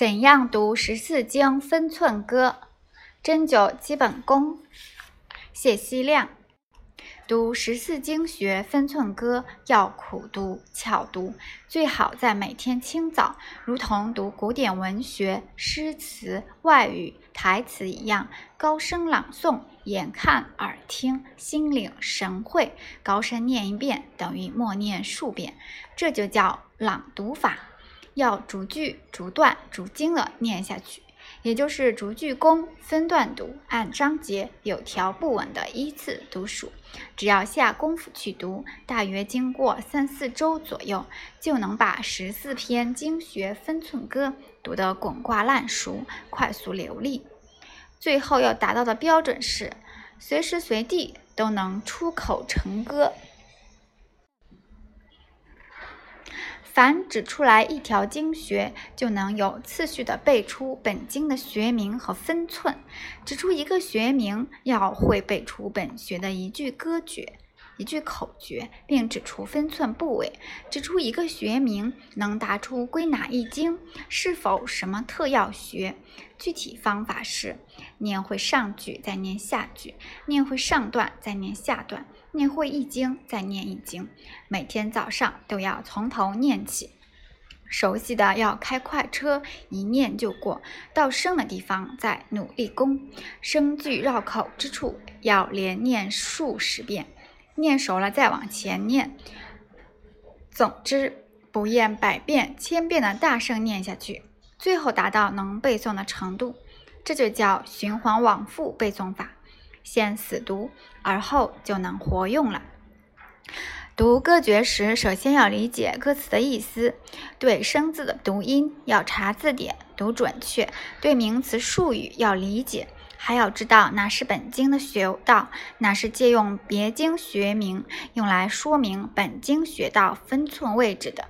怎样读十四经分寸歌？针灸基本功。谢希亮。读十四经学分寸歌要苦读巧读，最好在每天清早，如同读古典文学、诗词、外语、台词一样，高声朗诵，眼看耳听，心领神会。高声念一遍等于默念数遍，这就叫朗读法。要逐句、逐段、逐经的念下去，也就是逐句功，分段读，按章节有条不紊的依次读数。只要下功夫去读，大约经过三四周左右，就能把十四篇经学分寸歌读得滚瓜烂熟、快速流利。最后要达到的标准是，随时随地都能出口成歌。凡指出来一条经学，就能有次序地背出本经的学名和分寸；指出一个学名，要会背出本学的一句歌诀、一句口诀，并指出分寸部位；指出一个学名，能答出归哪一经，是否什么特要学。具体方法是：念会上句，再念下句；念会上段，再念下段。念会一经，再念一经，每天早上都要从头念起。熟悉的要开快车，一念就过；到生的地方再努力攻。生句绕口之处要连念数十遍，念熟了再往前念。总之，不厌百遍、千遍的大声念下去，最后达到能背诵的程度，这就叫循环往复背诵法。先死读，而后就能活用了。读歌诀时，首先要理解歌词的意思，对生字的读音要查字典读准确，对名词术语要理解，还要知道哪是本经的学道，哪是借用别经学名用来说明本经学道分寸位置的。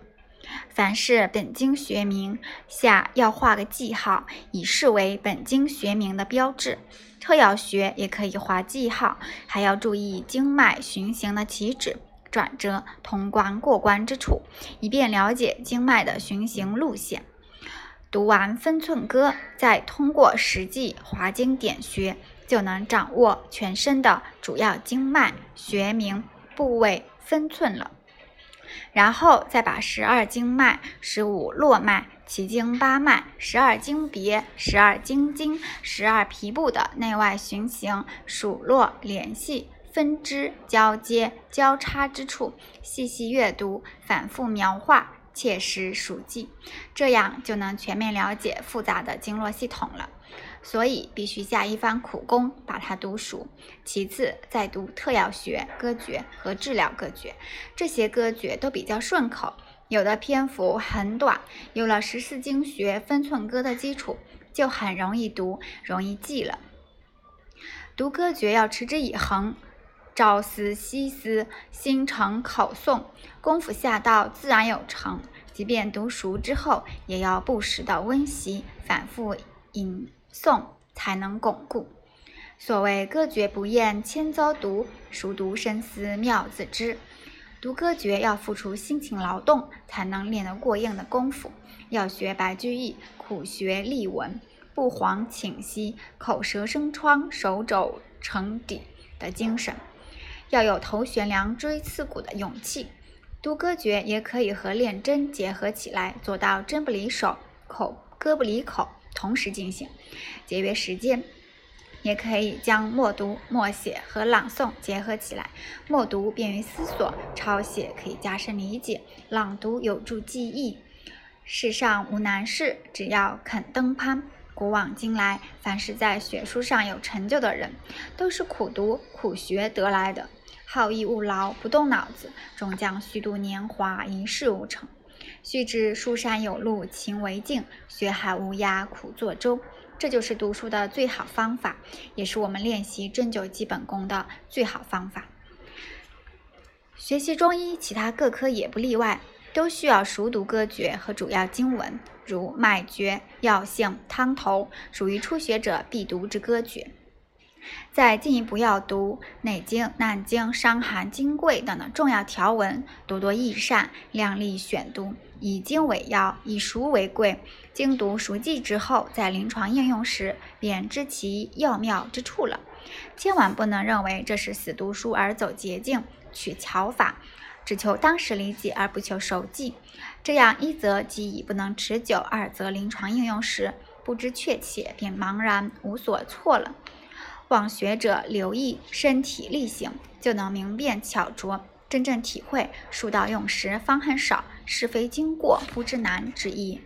凡是本经学名下要画个记号，以示为本经学名的标志。特要学也可以画记号，还要注意经脉循行的起止、转折、通关过关之处，以便了解经脉的循行路线。读完分寸歌，再通过实际划经点穴，就能掌握全身的主要经脉、穴名、部位、分寸了。然后再把十二经脉、十五络脉、奇经八脉、十二经别、十二经经、十二皮部的内外循行、数络联系、分支交接、交叉之处，细细阅读，反复描画，切实熟记，这样就能全面了解复杂的经络系统了。所以必须下一番苦功把它读熟，其次再读特要学、歌诀和治疗歌诀。这些歌诀都比较顺口，有的篇幅很短。有了十四经学分寸歌的基础，就很容易读、容易记了。读歌诀要持之以恒，朝思夕思，心诚口诵，功夫下到自然有成。即便读熟之后，也要不时的温习，反复吟。诵才能巩固。所谓歌诀不厌千遭读，熟读深思妙自知。读歌诀要付出辛勤劳动，才能练得过硬的功夫。要学白居易苦学立文，不遑倾息，口舌生疮，手肘成底的精神。要有头悬梁锥刺股的勇气。读歌诀也可以和练针结合起来，做到针不离手，口歌不离口。同时进行，节约时间，也可以将默读、默写和朗诵结合起来。默读便于思索，抄写可以加深理解，朗读有助记忆。世上无难事，只要肯登攀。古往今来，凡是在学术上有成就的人，都是苦读苦学得来的。好逸恶劳，不动脑子，终将虚度年华，一事无成。须知书山有路勤为径，学海无涯苦作舟。这就是读书的最好方法，也是我们练习针灸基本功的最好方法。学习中医，其他各科也不例外，都需要熟读歌诀和主要经文，如脉诀、药性、汤头，属于初学者必读之歌诀。再进一步要读《内经》《难经》《伤寒》《金匮》等的重要条文，多多益善，量力选读，以经为要，以熟为贵。精读熟记之后，在临床应用时便知其要妙之处了。千万不能认为这是死读书而走捷径，取巧法，只求当时理解而不求熟记。这样一则记忆不能持久，二则临床应用时不知确切，便茫然无所措了。望学者留意身体力行，就能明辨巧拙，真正体会“书到用时方恨少，是非经过不知难”之意。